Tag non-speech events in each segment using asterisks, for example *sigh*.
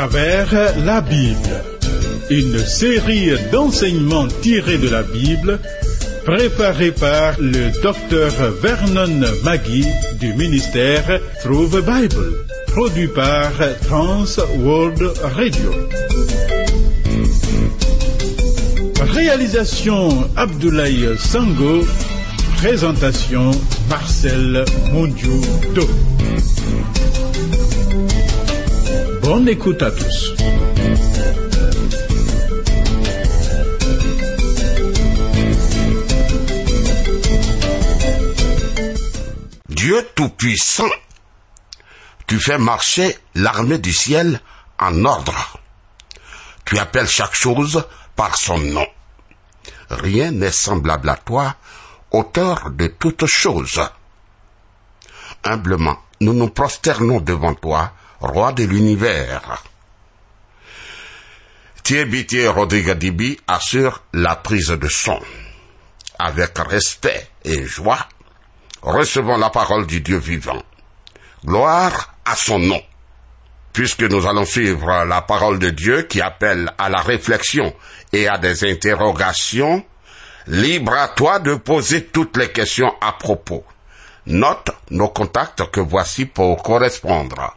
travers la Bible. Une série d'enseignements tirés de la Bible préparée par le docteur Vernon Maggie du ministère Through the Bible, produit par Trans World Radio. Réalisation Abdoulaye Sango, présentation Marcel Mondiou Bonne écoute à tous. Dieu Tout-Puissant, tu fais marcher l'armée du ciel en ordre. Tu appelles chaque chose par son nom. Rien n'est semblable à toi, auteur de toutes choses. Humblement, nous nous prosternons devant toi, roi de l'univers. Thierry Rodrigue Dibi assure la prise de son. Avec respect et joie, recevons la parole du Dieu vivant. Gloire à son nom. Puisque nous allons suivre la parole de Dieu qui appelle à la réflexion et à des interrogations, libre à toi de poser toutes les questions à propos. Note nos contacts que voici pour correspondre.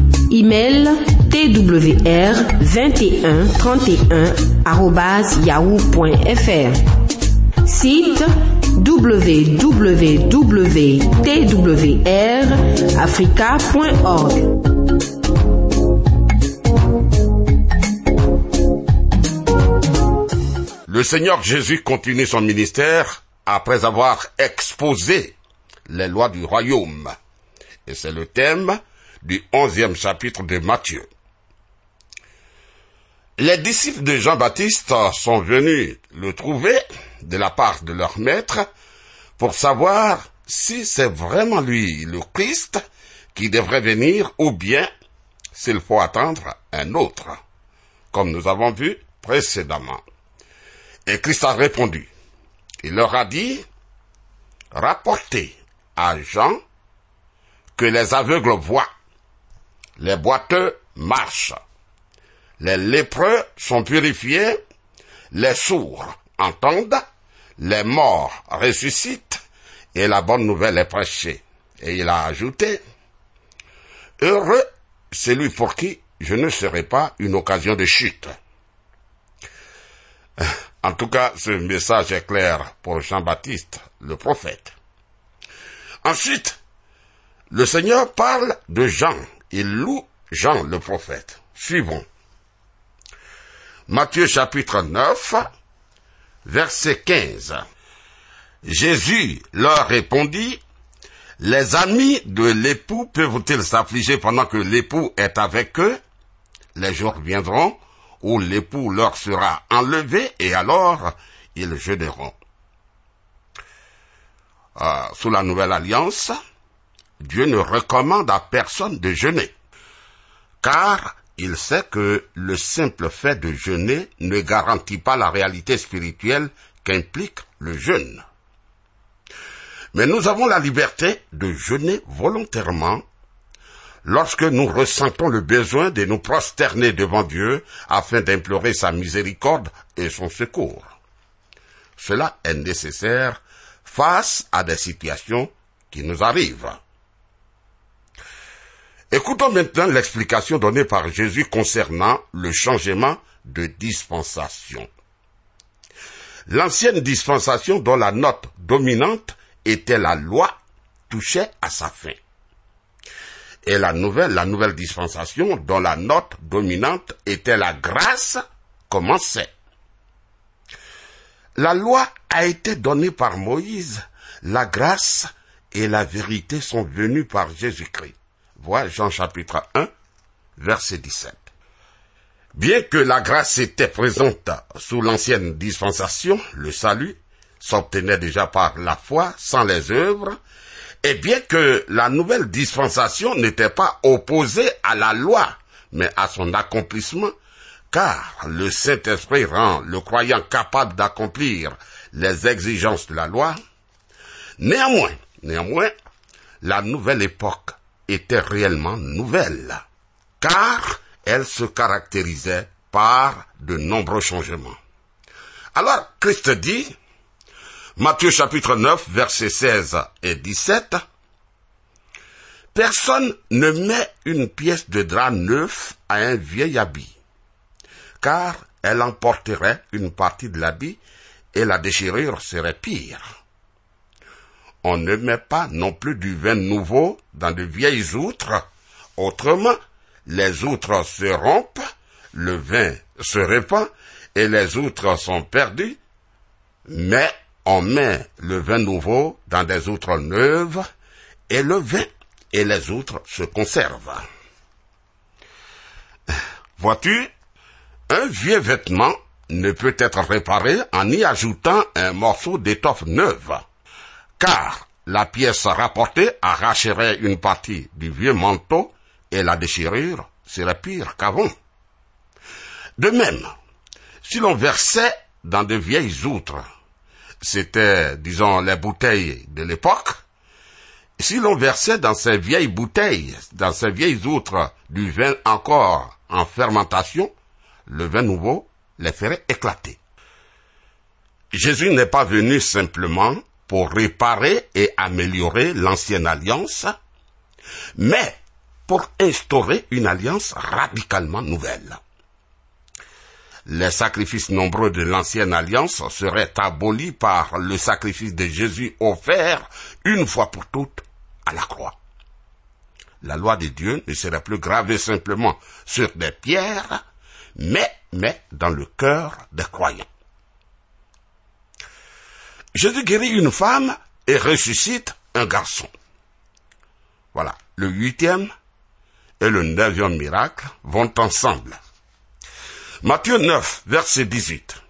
Email twr 21 31 yahoo.fr. Site www.twrafrica.org. Le Seigneur Jésus continue son ministère après avoir exposé les lois du royaume. Et c'est le thème du onzième chapitre de Matthieu. Les disciples de Jean-Baptiste sont venus le trouver de la part de leur maître pour savoir si c'est vraiment lui le Christ qui devrait venir ou bien s'il faut attendre un autre, comme nous avons vu précédemment. Et Christ a répondu. Il leur a dit, rapportez à Jean que les aveugles voient, les boiteux marchent, les lépreux sont purifiés, les sourds entendent, les morts ressuscitent, et la bonne nouvelle est prêchée. Et il a ajouté, Heureux celui pour qui je ne serai pas une occasion de chute. *laughs* En tout cas, ce message est clair pour Jean-Baptiste, le prophète. Ensuite, le Seigneur parle de Jean. Il loue Jean, le prophète. Suivons. Matthieu chapitre 9, verset 15. Jésus leur répondit, Les amis de l'époux peuvent-ils s'affliger pendant que l'époux est avec eux? Les jours viendront où l'époux leur sera enlevé et alors ils jeûneront. Euh, sous la nouvelle alliance, Dieu ne recommande à personne de jeûner, car il sait que le simple fait de jeûner ne garantit pas la réalité spirituelle qu'implique le jeûne. Mais nous avons la liberté de jeûner volontairement lorsque nous ressentons le besoin de nous prosterner devant Dieu afin d'implorer sa miséricorde et son secours. Cela est nécessaire face à des situations qui nous arrivent. Écoutons maintenant l'explication donnée par Jésus concernant le changement de dispensation. L'ancienne dispensation dont la note dominante était la loi touchait à sa fin. Et la nouvelle, la nouvelle dispensation dont la note dominante était la grâce commençait. la loi a été donnée par Moïse, la grâce et la vérité sont venues par Jésus-Christ. Vois Jean chapitre 1, verset 17. Bien que la grâce était présente sous l'ancienne dispensation, le salut s'obtenait déjà par la foi sans les œuvres, et bien que la nouvelle dispensation n'était pas opposée à la loi, mais à son accomplissement, car le Saint-Esprit rend le croyant capable d'accomplir les exigences de la loi, néanmoins, néanmoins, la nouvelle époque était réellement nouvelle, car elle se caractérisait par de nombreux changements. Alors, Christ dit, Matthieu chapitre 9, versets 16 et 17, Personne ne met une pièce de drap neuf à un vieil habit, car elle emporterait une partie de l'habit et la déchirure serait pire. On ne met pas non plus du vin nouveau dans de vieilles outres, autrement les outres se rompent, le vin se répand et les outres sont perdues, mais on met le vin nouveau dans des outres neuves et le vin et les outres se conservent. Vois-tu, un vieux vêtement ne peut être réparé en y ajoutant un morceau d'étoffe neuve, car la pièce rapportée arracherait une partie du vieux manteau et la déchirure serait pire qu'avant. De même, si l'on versait dans de vieilles outres, c'était, disons, les bouteilles de l'époque, si l'on versait dans ces vieilles bouteilles, dans ces vieilles outres, du vin encore en fermentation, le vin nouveau les ferait éclater. Jésus n'est pas venu simplement pour réparer et améliorer l'ancienne alliance, mais pour instaurer une alliance radicalement nouvelle. Les sacrifices nombreux de l'ancienne alliance seraient abolis par le sacrifice de Jésus offert une fois pour toutes à la croix. La loi de Dieu ne serait plus gravée simplement sur des pierres, mais, mais dans le cœur des croyants. Jésus guérit une femme et ressuscite un garçon. Voilà, le huitième et le neuvième miracle vont ensemble. Matthieu 9, verset 18.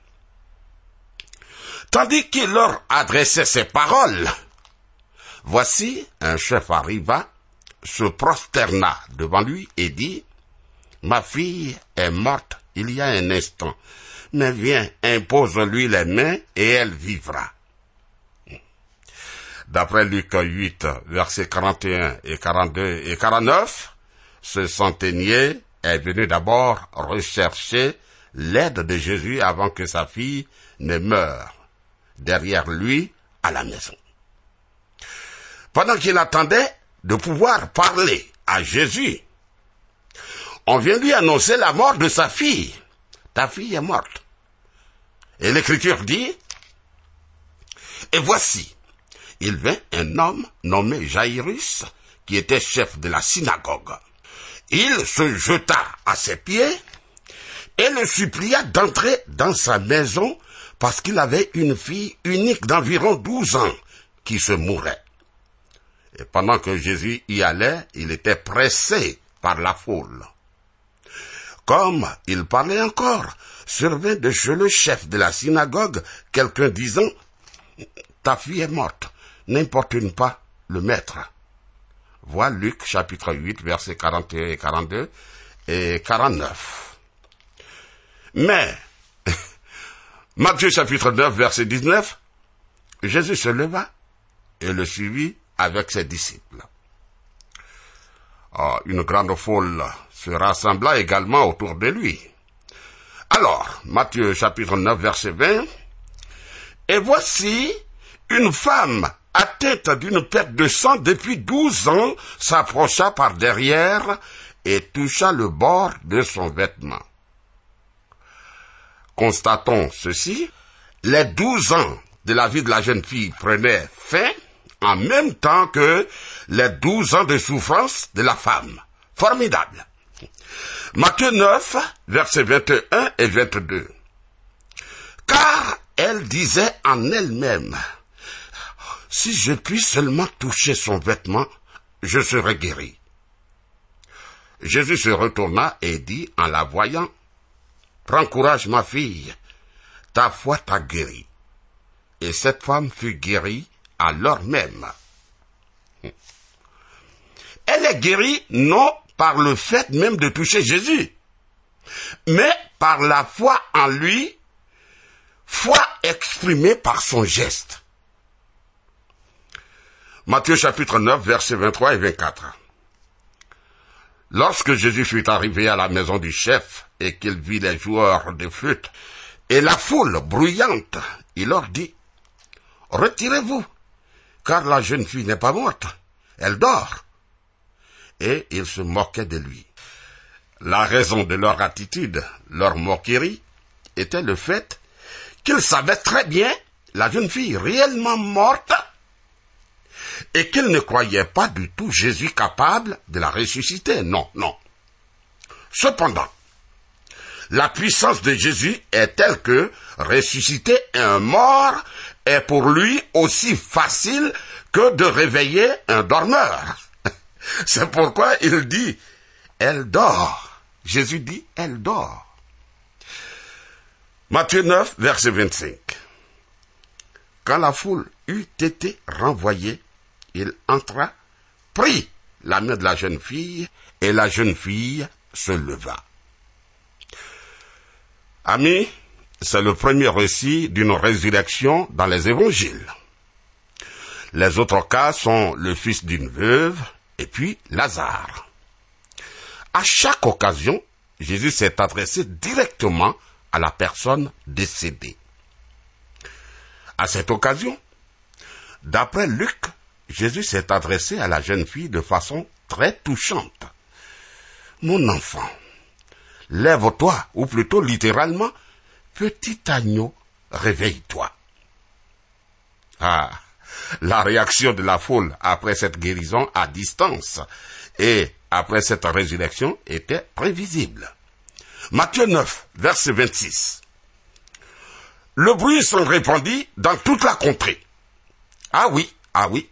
Tandis qu'il leur adressait ces paroles, voici un chef arriva, se prosterna devant lui et dit, Ma fille est morte il y a un instant, mais viens, impose-lui les mains et elle vivra. D'après Luc 8, versets 41 et 42 et 49, ce centenier est venu d'abord rechercher l'aide de Jésus avant que sa fille ne meure derrière lui à la maison. Pendant qu'il attendait de pouvoir parler à Jésus, on vient lui annoncer la mort de sa fille. Ta fille est morte. Et l'écriture dit, et voici, il vint un homme nommé Jairus, qui était chef de la synagogue. Il se jeta à ses pieds et le supplia d'entrer dans sa maison parce qu'il avait une fille unique d'environ douze ans qui se mourait. Et pendant que Jésus y allait, il était pressé par la foule. Comme il parlait encore, survint de chez le chef de la synagogue quelqu'un disant, Ta fille est morte, n'importune pas le maître. Vois Luc chapitre 8 versets 41 et 42 et 49. Mais, *laughs* Matthieu chapitre 9 verset 19, Jésus se leva et le suivit avec ses disciples. Oh, une grande foule se rassembla également autour de lui. Alors, Matthieu chapitre 9 verset 20, et voici une femme atteinte d'une perte de sang depuis douze ans, s'approcha par derrière et toucha le bord de son vêtement. Constatons ceci, les douze ans de la vie de la jeune fille prenaient fin en même temps que les douze ans de souffrance de la femme. Formidable. Matthieu 9, versets 21 et 22. Car elle disait en elle-même, si je puis seulement toucher son vêtement, je serai guéri. Jésus se retourna et dit en la voyant, Prends courage, ma fille, ta foi t'a guéri. Et cette femme fut guérie à l'heure même. Elle est guérie non par le fait même de toucher Jésus, mais par la foi en lui, foi exprimée par son geste. Matthieu chapitre 9, versets 23 et 24. Lorsque Jésus fut arrivé à la maison du chef et qu'il vit les joueurs de flûte et la foule bruyante, il leur dit, Retirez-vous, car la jeune fille n'est pas morte, elle dort. Et ils se moquaient de lui. La raison de leur attitude, leur moquerie, était le fait qu'ils savaient très bien la jeune fille réellement morte et qu'ils ne croyaient pas du tout Jésus capable de la ressusciter. Non, non. Cependant, la puissance de Jésus est telle que ressusciter un mort est pour lui aussi facile que de réveiller un dormeur. *laughs* C'est pourquoi il dit, elle dort. Jésus dit, elle dort. Matthieu 9, verset 25. Quand la foule eut été renvoyée, il entra, prit la main de la jeune fille, et la jeune fille se leva. Amis, c'est le premier récit d'une résurrection dans les évangiles. Les autres cas sont le fils d'une veuve et puis Lazare. À chaque occasion, Jésus s'est adressé directement à la personne décédée. À cette occasion, d'après Luc, Jésus s'est adressé à la jeune fille de façon très touchante. Mon enfant, lève-toi, ou plutôt littéralement, petit agneau, réveille-toi. Ah, la réaction de la foule après cette guérison à distance et après cette résurrection était prévisible. Matthieu 9, verset 26. Le bruit s'en répandit dans toute la contrée. Ah oui, ah oui,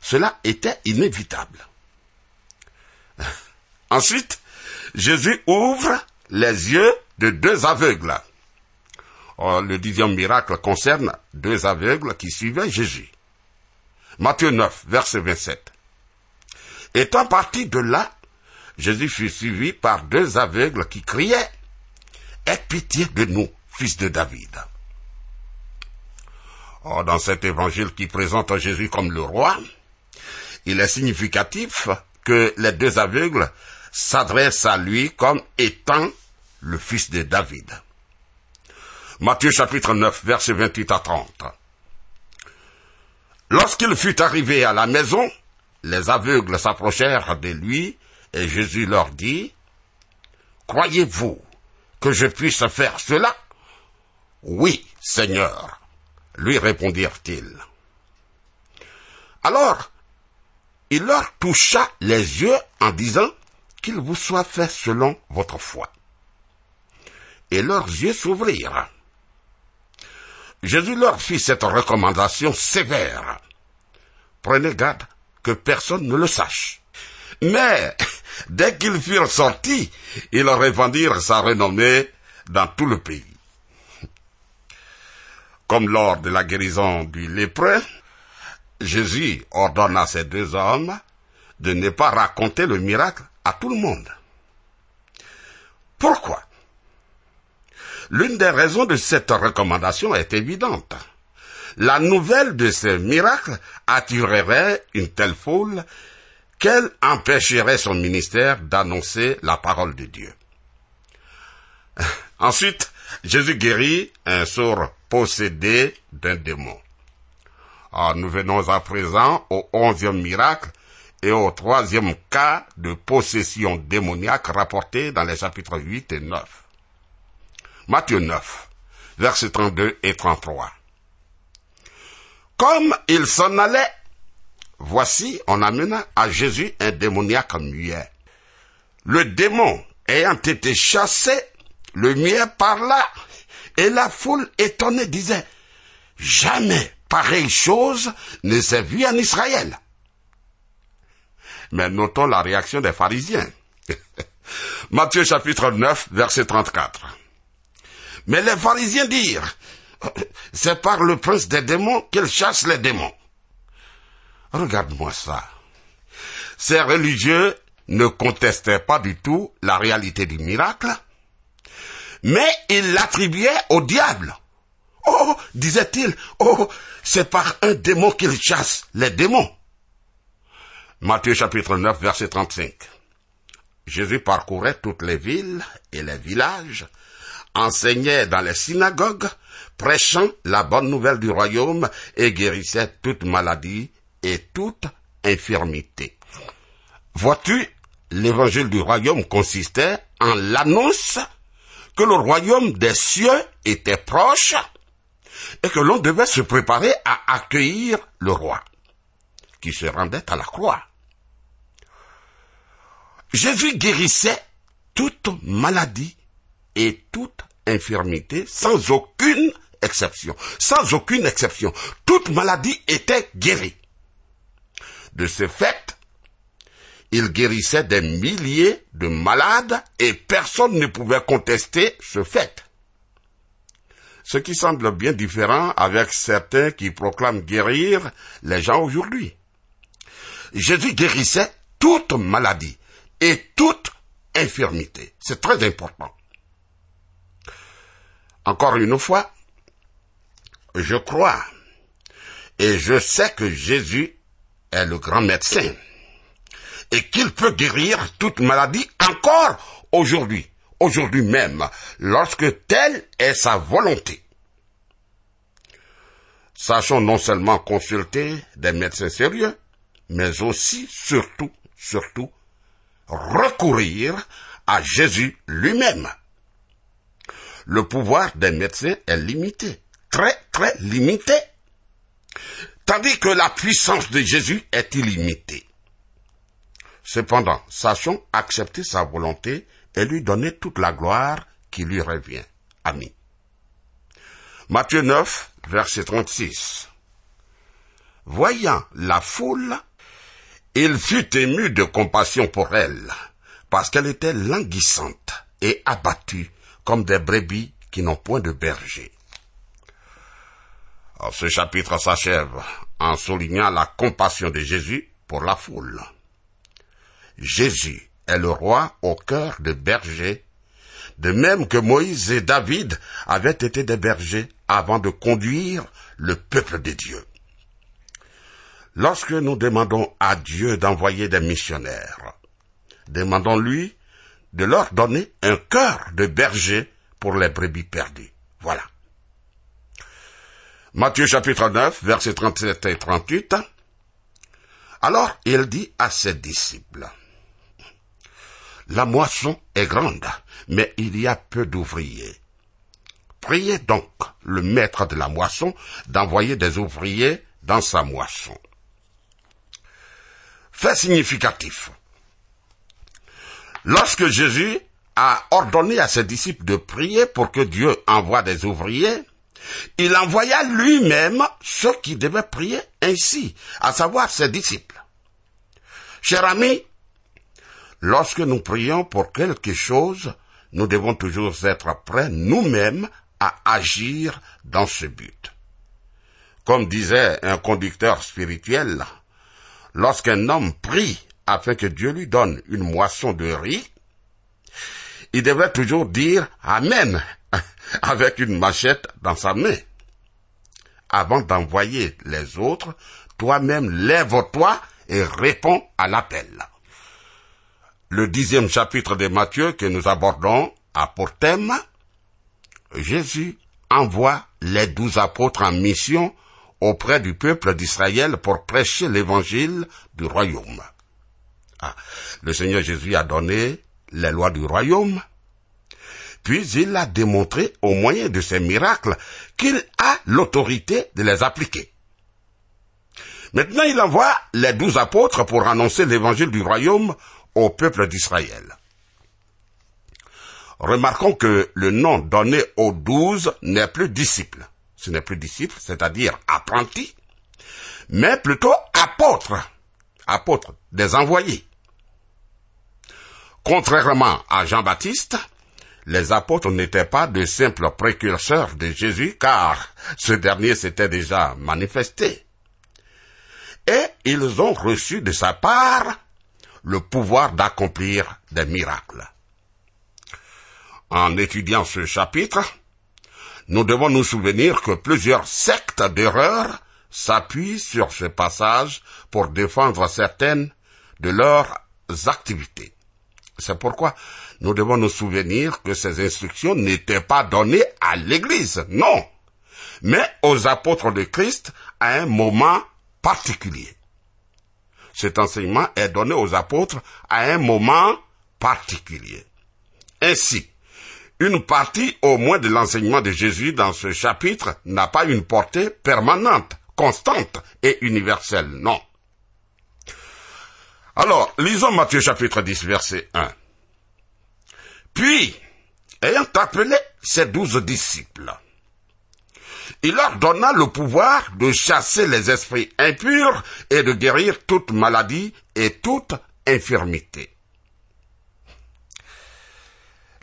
cela était inévitable. *laughs* Ensuite, Jésus ouvre les yeux de deux aveugles. Le dixième miracle concerne deux aveugles qui suivaient Jésus. Matthieu 9, verset 27. Étant parti de là, Jésus fut suivi par deux aveugles qui criaient Aie pitié de nous, fils de David. Dans cet évangile qui présente Jésus comme le roi, il est significatif que les deux aveugles s'adressent à lui comme étant le fils de David. Matthieu chapitre 9, versets 28 à 30. Lorsqu'il fut arrivé à la maison, les aveugles s'approchèrent de lui et Jésus leur dit, Croyez-vous que je puisse faire cela Oui, Seigneur, lui répondirent-ils. Alors, il leur toucha les yeux en disant qu'il vous soit fait selon votre foi. Et leurs yeux s'ouvrirent. Jésus leur fit cette recommandation sévère. Prenez garde que personne ne le sache. Mais, *laughs* dès qu'ils furent sortis, ils répandirent sa renommée dans tout le pays. Comme lors de la guérison du lépreux, Jésus ordonne à ces deux hommes de ne pas raconter le miracle à tout le monde. Pourquoi? L'une des raisons de cette recommandation est évidente. La nouvelle de ce miracle attirerait une telle foule qu'elle empêcherait son ministère d'annoncer la parole de Dieu. *laughs* Ensuite, Jésus guérit un sourd possédé d'un démon. Ah, nous venons à présent au onzième miracle et au troisième cas de possession démoniaque rapporté dans les chapitres 8 et 9. Matthieu 9, versets 32 et 33. Comme il s'en allait, voici, on amena à Jésus un démoniaque muet. Le démon ayant été chassé, le muet parla Et la foule étonnée disait, jamais pareille chose ne s'est vue en Israël. Mais notons la réaction des pharisiens. *laughs* Matthieu chapitre 9, verset 34. Mais les pharisiens dirent, c'est par le prince des démons qu'il chasse les démons. Regarde-moi ça. Ces religieux ne contestaient pas du tout la réalité du miracle, mais ils l'attribuaient au diable. Oh, disait-il, oh, c'est par un démon qu'il chasse les démons. Matthieu chapitre 9, verset 35. Jésus parcourait toutes les villes et les villages, enseignait dans les synagogues, prêchant la bonne nouvelle du royaume et guérissait toute maladie et toute infirmité. Vois-tu, l'évangile du royaume consistait en l'annonce que le royaume des cieux était proche et que l'on devait se préparer à accueillir le roi, qui se rendait à la croix. Jésus guérissait toute maladie et toute infirmité sans aucune exception. Sans aucune exception. Toute maladie était guérie. De ce fait, il guérissait des milliers de malades et personne ne pouvait contester ce fait. Ce qui semble bien différent avec certains qui proclament guérir les gens aujourd'hui. Jésus guérissait toute maladie et toute infirmité. C'est très important. Encore une fois, je crois et je sais que Jésus est le grand médecin et qu'il peut guérir toute maladie encore aujourd'hui, aujourd'hui même, lorsque telle est sa volonté. Sachons non seulement consulter des médecins sérieux, mais aussi, surtout, surtout, recourir à Jésus lui-même. Le pouvoir des médecins est limité, très très limité, tandis que la puissance de Jésus est illimitée. Cependant, sachons accepter sa volonté et lui donner toute la gloire qui lui revient. Amen. Matthieu 9, verset 36. Voyant la foule, il fut ému de compassion pour elle, parce qu'elle était languissante et abattue comme des brebis qui n'ont point de berger. ce chapitre s'achève en soulignant la compassion de Jésus pour la foule. Jésus est le roi au cœur de bergers, de même que Moïse et David avaient été des bergers avant de conduire le peuple de Dieu. Lorsque nous demandons à Dieu d'envoyer des missionnaires, demandons-lui de leur donner un cœur de berger pour les brebis perdues. Voilà. Matthieu chapitre 9, versets 37 et 38. Alors il dit à ses disciples, La moisson est grande, mais il y a peu d'ouvriers. Priez donc le maître de la moisson d'envoyer des ouvriers dans sa moisson. Fait significatif. Lorsque Jésus a ordonné à ses disciples de prier pour que Dieu envoie des ouvriers, il envoya lui-même ceux qui devaient prier ainsi, à savoir ses disciples. Cher ami, lorsque nous prions pour quelque chose, nous devons toujours être prêts nous-mêmes à agir dans ce but. Comme disait un conducteur spirituel, lorsqu'un homme prie afin que Dieu lui donne une moisson de riz, il devrait toujours dire Amen *laughs* avec une machette dans sa main. Avant d'envoyer les autres, toi-même lève-toi et réponds à l'appel. Le dixième chapitre de Matthieu que nous abordons a pour thème Jésus envoie les douze apôtres en mission auprès du peuple d'Israël pour prêcher l'évangile du royaume. Ah, le Seigneur Jésus a donné les lois du royaume, puis il a démontré au moyen de ses miracles qu'il a l'autorité de les appliquer. Maintenant, il envoie les douze apôtres pour annoncer l'évangile du royaume au peuple d'Israël. remarquons que le nom donné aux douze n'est plus disciple. Ce n'est plus disciple, c'est-à-dire apprenti, mais plutôt apôtre, apôtre des envoyés. Contrairement à Jean-Baptiste, les apôtres n'étaient pas de simples précurseurs de Jésus, car ce dernier s'était déjà manifesté. Et ils ont reçu de sa part le pouvoir d'accomplir des miracles. En étudiant ce chapitre, nous devons nous souvenir que plusieurs sectes d'erreurs s'appuient sur ce passage pour défendre certaines de leurs activités. C'est pourquoi nous devons nous souvenir que ces instructions n'étaient pas données à l'Église, non, mais aux apôtres de Christ à un moment particulier. Cet enseignement est donné aux apôtres à un moment particulier. Ainsi, une partie au moins de l'enseignement de Jésus dans ce chapitre n'a pas une portée permanente, constante et universelle, non. Alors, lisons Matthieu chapitre 10, verset 1. Puis, ayant appelé ses douze disciples, il leur donna le pouvoir de chasser les esprits impurs et de guérir toute maladie et toute infirmité.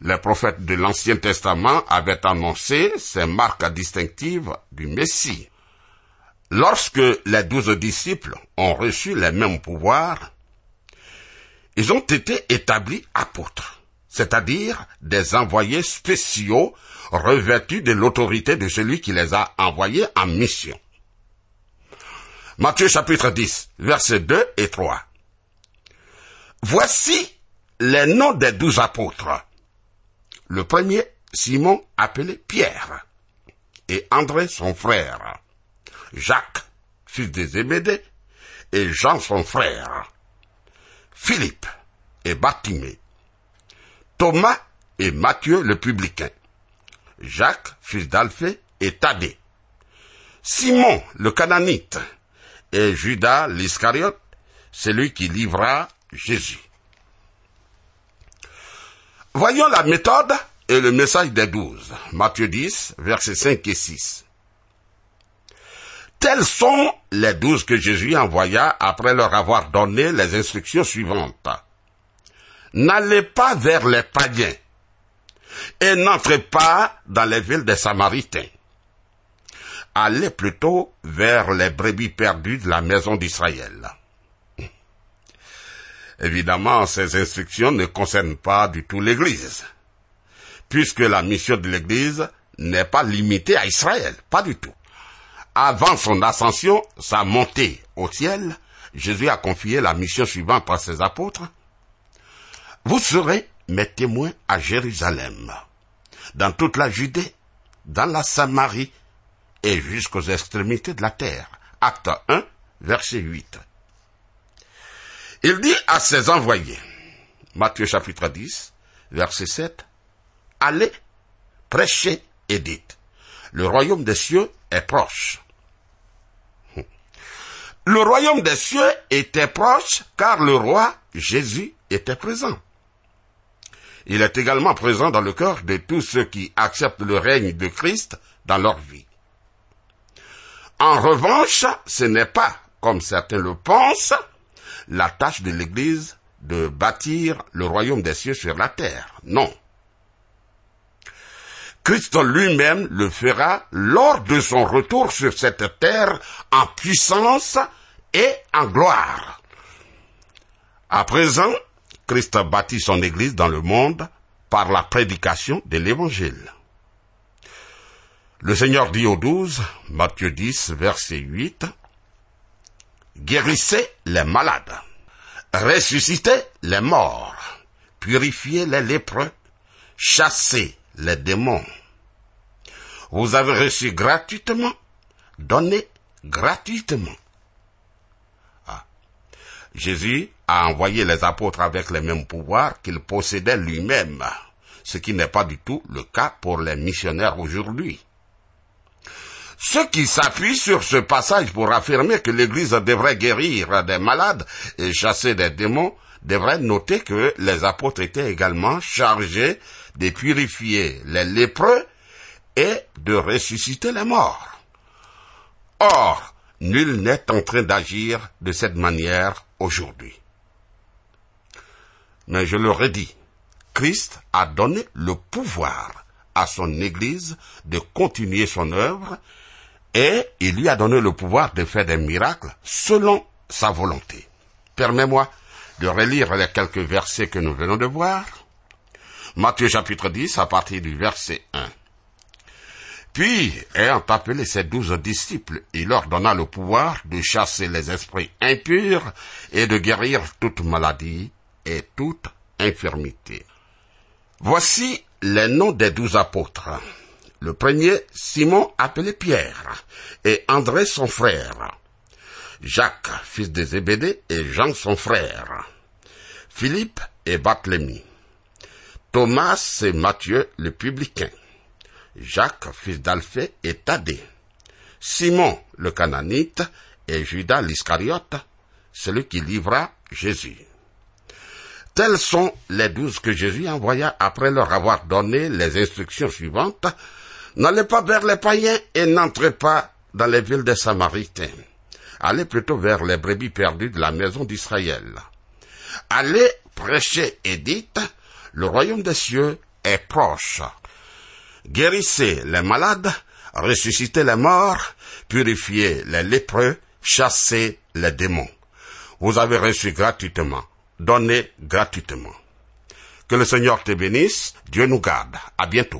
Les prophètes de l'Ancien Testament avaient annoncé ces marques distinctives du Messie. Lorsque les douze disciples ont reçu les mêmes pouvoirs, ils ont été établis apôtres, c'est-à-dire des envoyés spéciaux revêtus de l'autorité de celui qui les a envoyés en mission. Matthieu chapitre 10, versets 2 et 3. Voici les noms des douze apôtres. Le premier, Simon, appelé Pierre, et André, son frère, Jacques, fils de Zébédée, et Jean, son frère, Philippe et Bartimée, Thomas et Matthieu le publicain, Jacques, fils d'Alphée, et Thaddée, Simon le cananite, et Judas l'Iscariote, celui qui livra Jésus. Voyons la méthode et le message des douze. Matthieu 10, versets 5 et 6. Tels sont les douze que Jésus envoya après leur avoir donné les instructions suivantes. N'allez pas vers les païens et n'entrez pas dans les villes des Samaritains. Allez plutôt vers les brebis perdues de la maison d'Israël. Évidemment, ces instructions ne concernent pas du tout l'Église, puisque la mission de l'Église n'est pas limitée à Israël, pas du tout. Avant son ascension, sa montée au ciel, Jésus a confié la mission suivante à ses apôtres. Vous serez mes témoins à Jérusalem, dans toute la Judée, dans la Samarie et jusqu'aux extrémités de la terre. Acte 1, verset 8. Il dit à ses envoyés, Matthieu chapitre 10, verset 7, Allez, prêchez et dites, le royaume des cieux est proche. Le royaume des cieux était proche car le roi Jésus était présent. Il est également présent dans le cœur de tous ceux qui acceptent le règne de Christ dans leur vie. En revanche, ce n'est pas, comme certains le pensent, la tâche de l'Église de bâtir le royaume des cieux sur la terre. Non. Christ lui-même le fera lors de son retour sur cette terre en puissance et en gloire. À présent, Christ bâtit son Église dans le monde par la prédication de l'Évangile. Le Seigneur dit aux douze, Matthieu 10, verset 8, Guérissez les malades, ressuscitez les morts, purifiez les lépreux, chassez les démons. Vous avez reçu gratuitement, donnez gratuitement. Jésus a envoyé les apôtres avec les mêmes pouvoirs qu'il possédait lui-même, ce qui n'est pas du tout le cas pour les missionnaires aujourd'hui. Ceux qui s'appuient sur ce passage pour affirmer que l'Église devrait guérir des malades et chasser des démons devraient noter que les apôtres étaient également chargés de purifier les lépreux et de ressusciter les morts. Or, nul n'est en train d'agir de cette manière aujourd'hui. Mais je le redis, Christ a donné le pouvoir à son Église de continuer son œuvre et il lui a donné le pouvoir de faire des miracles selon sa volonté. Permets-moi de relire les quelques versets que nous venons de voir. Matthieu chapitre 10 à partir du verset 1. Puis, ayant appelé ses douze disciples, il leur donna le pouvoir de chasser les esprits impurs et de guérir toute maladie et toute infirmité. Voici les noms des douze apôtres. Le premier, Simon appelé Pierre, et André son frère. Jacques, fils de Zébédée, et Jean son frère. Philippe et Barthélemy. Thomas et Matthieu le publicain. Jacques, fils d'Alphée, et Thaddée. Simon le cananite et Judas l'Iscariote, celui qui livra Jésus. Tels sont les douze que Jésus envoya après leur avoir donné les instructions suivantes. N'allez pas vers les païens et n'entrez pas dans les villes des Samaritains. Allez plutôt vers les brebis perdues de la maison d'Israël. Allez prêcher et dites, le royaume des cieux est proche guérissez les malades, ressuscitez les morts, purifiez les lépreux, chassez les démons. Vous avez reçu gratuitement, donnez gratuitement. Que le Seigneur te bénisse, Dieu nous garde. À bientôt.